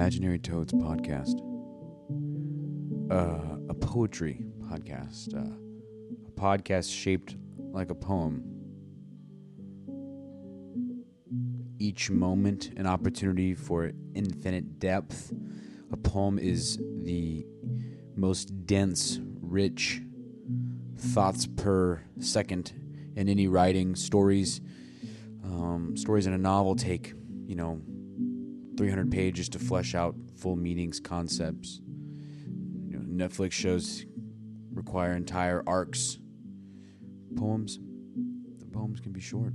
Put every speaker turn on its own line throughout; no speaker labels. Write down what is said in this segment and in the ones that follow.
Imaginary Toads podcast, uh, a poetry podcast, uh, a podcast shaped like a poem. Each moment an opportunity for infinite depth. A poem is the most dense, rich thoughts per second in any writing. Stories, um, stories in a novel take, you know, 300 pages to flesh out full meanings, concepts. You know, Netflix shows require entire arcs. Poems, the poems can be short.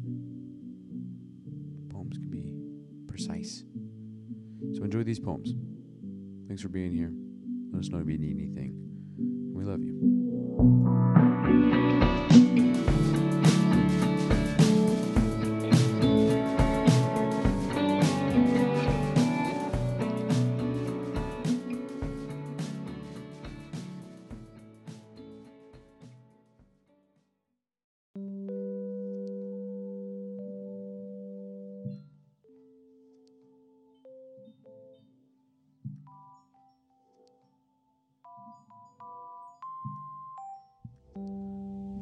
Poems can be precise. So enjoy these poems. Thanks for being here. Let us know if you need anything. We love you.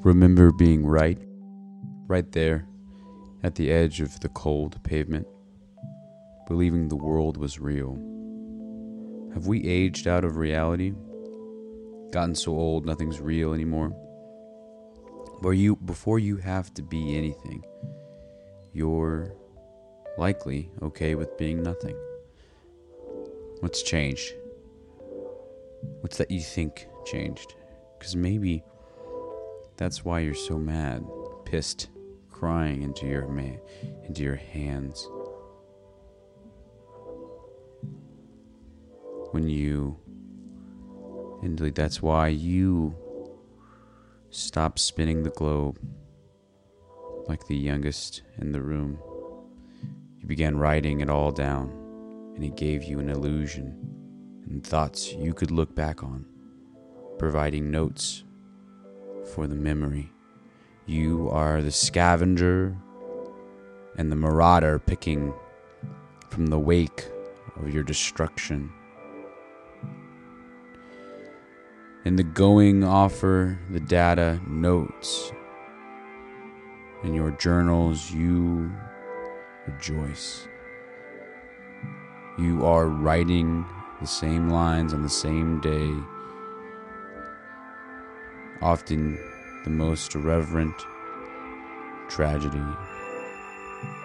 Remember being right, right there at the edge of the cold pavement, believing the world was real. Have we aged out of reality? Gotten so old nothing's real anymore? Where you before you have to be anything, you're likely okay with being nothing. What's changed? What's that you think changed? Because maybe that's why you're so mad, pissed, crying into your ma- into your hands. When you and that's why you stop spinning the globe like the youngest in the room. You began writing it all down, and it gave you an illusion and thoughts you could look back on, providing notes for the memory. You are the scavenger and the marauder picking from the wake of your destruction. In the going offer the data notes. In your journals, you rejoice. You are writing the same lines on the same day often the most irreverent tragedy,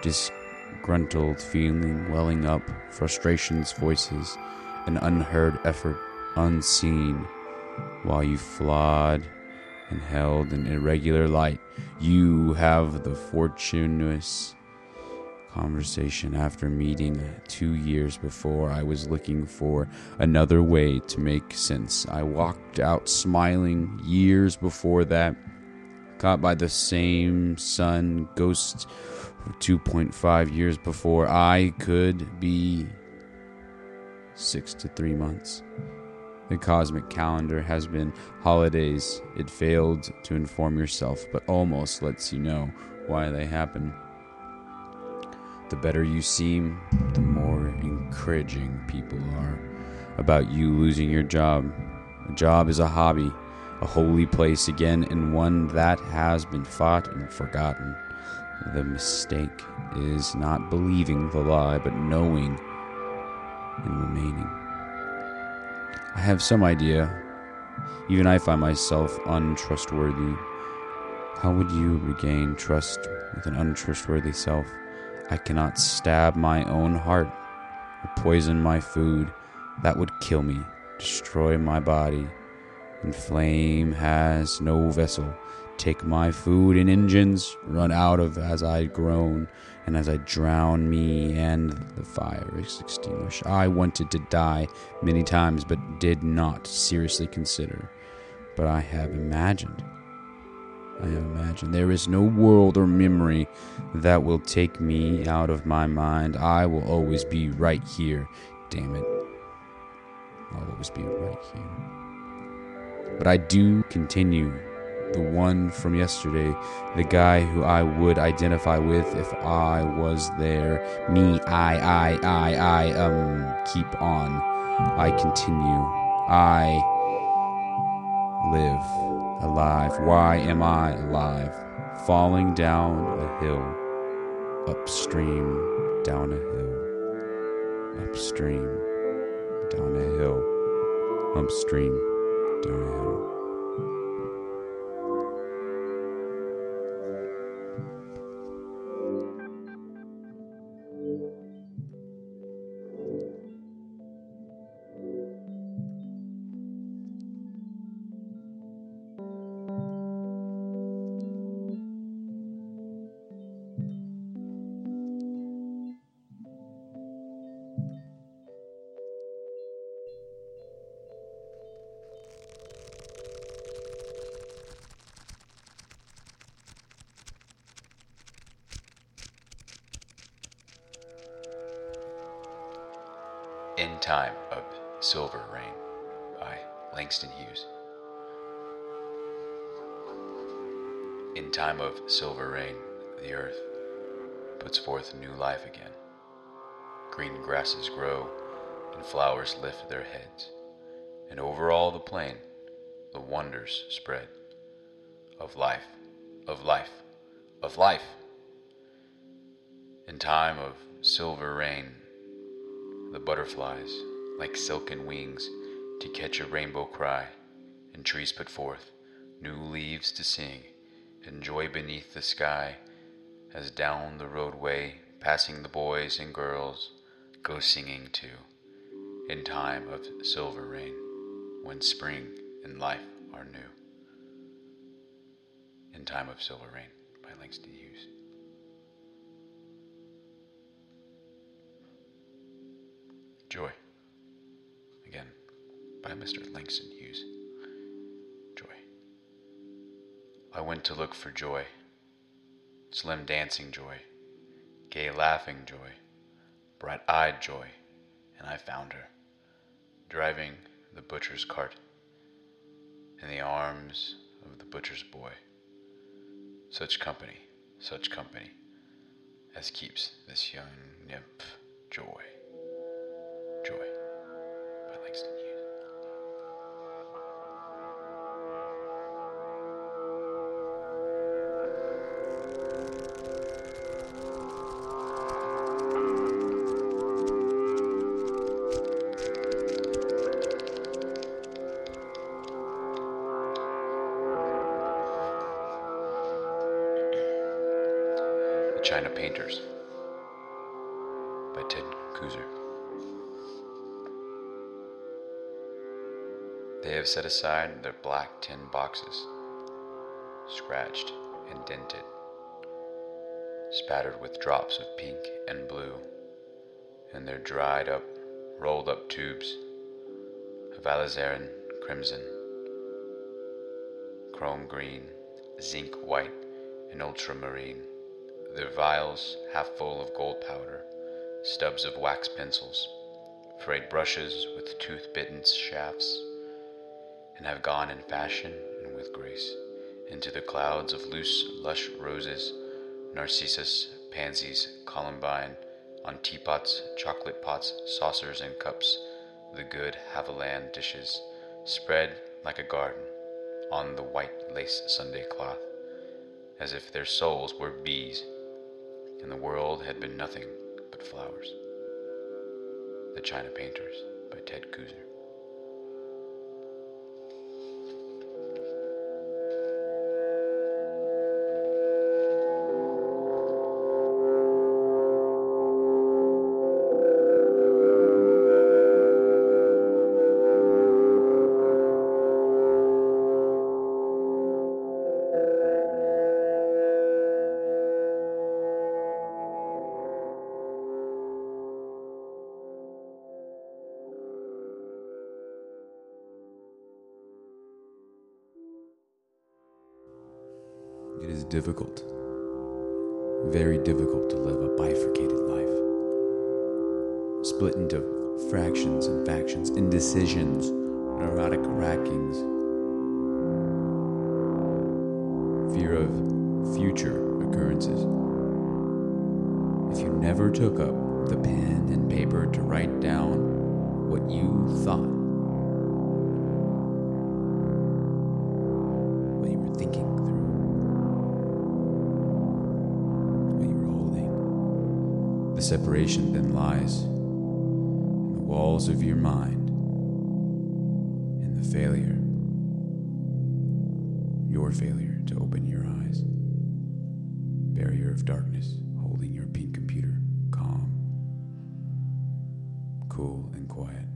disgruntled feeling welling up, frustrations, voices, an unheard effort, unseen, while you flawed and held in irregular light. You have the fortuitous conversation after meeting two years before. I was looking for another way to make sense. I walked out smiling years before that, caught by the same sun ghost 2.5 years before. I could be six to three months. The cosmic calendar has been holidays. It failed to inform yourself, but almost lets you know why they happen. The better you seem, the more encouraging people are about you losing your job. A job is a hobby, a holy place again, and one that has been fought and forgotten. The mistake is not believing the lie, but knowing and remaining. I have some idea. Even I find myself untrustworthy. How would you regain trust with an untrustworthy self? I cannot stab my own heart or poison my food. That would kill me, destroy my body. And flame has no vessel. Take my food and engines, run out of as I groan, and as I drown me and the fire is extinguished. I wanted to die many times, but did not seriously consider. But I have imagined I imagine. There is no world or memory that will take me out of my mind. I will always be right here. Damn it. I'll always be right here. But I do continue the one from yesterday, the guy who I would identify with if I was there. Me, I, I, I, I, um, keep on. I continue. I live alive. Why am I alive? Falling down a hill, upstream, down a hill, upstream, down a hill, upstream, down a hill.
In Time of Silver Rain by Langston Hughes. In time of silver rain, the earth puts forth new life again. Green grasses grow and flowers lift their heads, and over all the plain the wonders spread of life, of life, of life. In time of silver rain, the butterflies, like silken wings, to catch a rainbow cry, and trees put forth new leaves to sing, and joy beneath the sky, as down the roadway, passing the boys and girls, go singing too, in time of silver rain, when spring and life are new. In Time of Silver Rain by Langston Hughes. Joy. Again, by Mr. Langston Hughes. Joy. I went to look for joy. Slim dancing joy. Gay laughing joy. Bright eyed joy. And I found her. Driving the butcher's cart. In the arms of the butcher's boy. Such company, such company, as keeps this young nymph joy. Joy China Painters by Ted Kooser. They have set aside their black tin boxes, scratched and dented, spattered with drops of pink and blue, and their dried up, rolled up tubes of alizarin crimson, chrome green, zinc white, and ultramarine, their vials half full of gold powder, stubs of wax pencils, frayed brushes with tooth bitten shafts and have gone in fashion and with grace into the clouds of loose, lush roses, narcissus, pansies, columbine, on teapots, chocolate pots, saucers, and cups, the good Haviland dishes, spread like a garden on the white lace Sunday cloth, as if their souls were bees, and the world had been nothing but flowers. The China Painters by Ted
Kooser. Difficult, very difficult to live a bifurcated life, split into fractions and factions, indecisions, neurotic rackings. fear of future occurrences. If you never took up the pen and paper to write down what you thought, separation then lies. In the walls of your mind, in the failure, your failure to open your eyes, barrier of darkness holding your pink computer calm, cool, and quiet.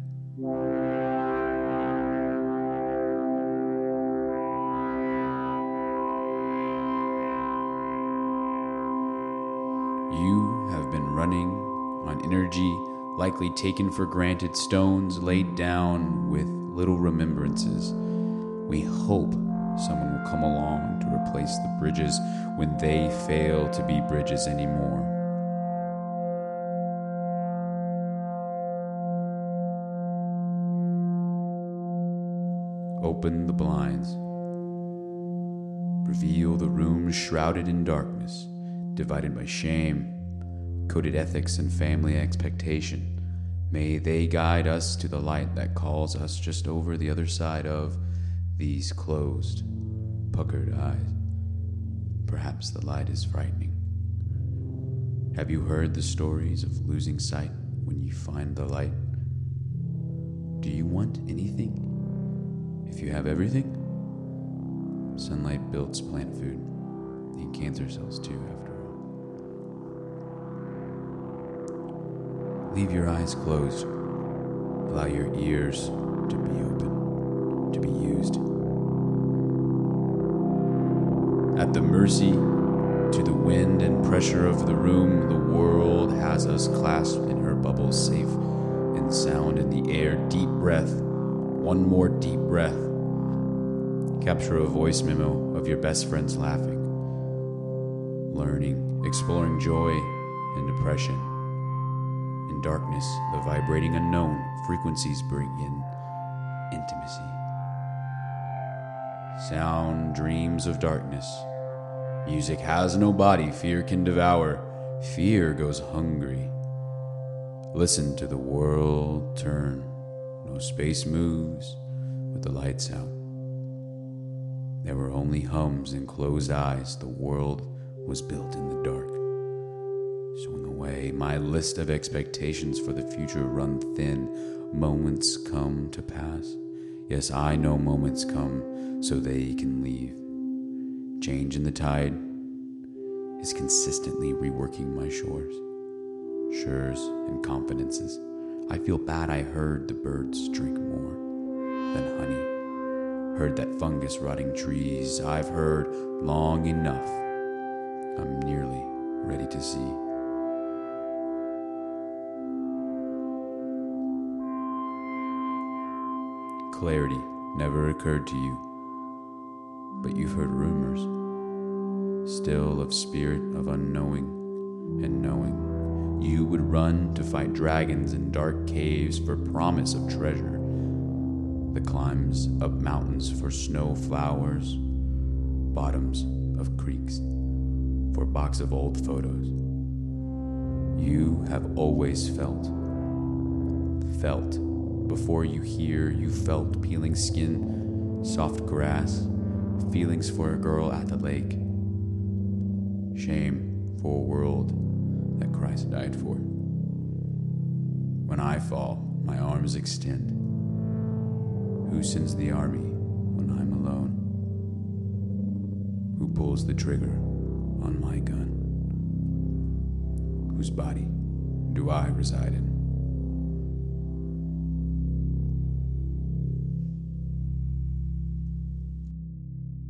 Energy likely taken for granted, stones laid down with little remembrances. We hope someone will come along to replace the bridges when they fail to be bridges anymore. Open the blinds. Reveal the rooms shrouded in darkness, divided by shame, coded ethics, and family expectation. May they guide us to the light that calls us just over the other side of these closed, puckered eyes. Perhaps the light is frightening. Have you heard the stories of losing sight when you find the light? Do you want anything? If you have everything, sunlight builds plant food and cancer cells too, after Leave your eyes closed. Allow your ears to be open, to be used. At the mercy to the wind and pressure of the room, the world has us clasped in her bubble, safe and sound in the air. Deep breath, one more deep breath. Capture a voice memo of your best friends laughing, learning, exploring joy and depression. In darkness, the vibrating unknown frequencies bring in intimacy. Sound dreams of darkness. Music has no body, fear can devour. Fear goes hungry. Listen to the world turn. No space moves with the lights out. There were only hums and closed eyes. The world was built in the dark. Away. My list of expectations for the future run thin. Moments come to pass. Yes, I know moments come so they can leave. Change in the tide is consistently reworking my shores, shores, and confidences. I feel bad I heard the birds drink more than honey. Heard that fungus rotting trees. I've heard long enough. I'm nearly ready to see. Clarity never occurred to you, but you've heard rumors, still of spirit of unknowing and knowing. You would run to fight dragons in dark caves for promise of treasure, the climbs up mountains for snow flowers, bottoms of creeks for box of old photos. You have always felt, felt before you hear, you felt peeling skin, soft grass, feelings for a girl at the lake, shame for a world that Christ died for. When I fall, my arms extend. Who sends the army when I'm alone? Who pulls the trigger on my gun? Whose body do I reside in?